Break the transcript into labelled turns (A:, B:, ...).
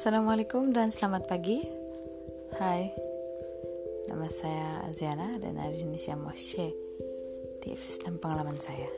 A: Assalamualaikum dan selamat pagi. Hai, nama saya Aziana dan hari ini saya mau share tips dan pengalaman saya.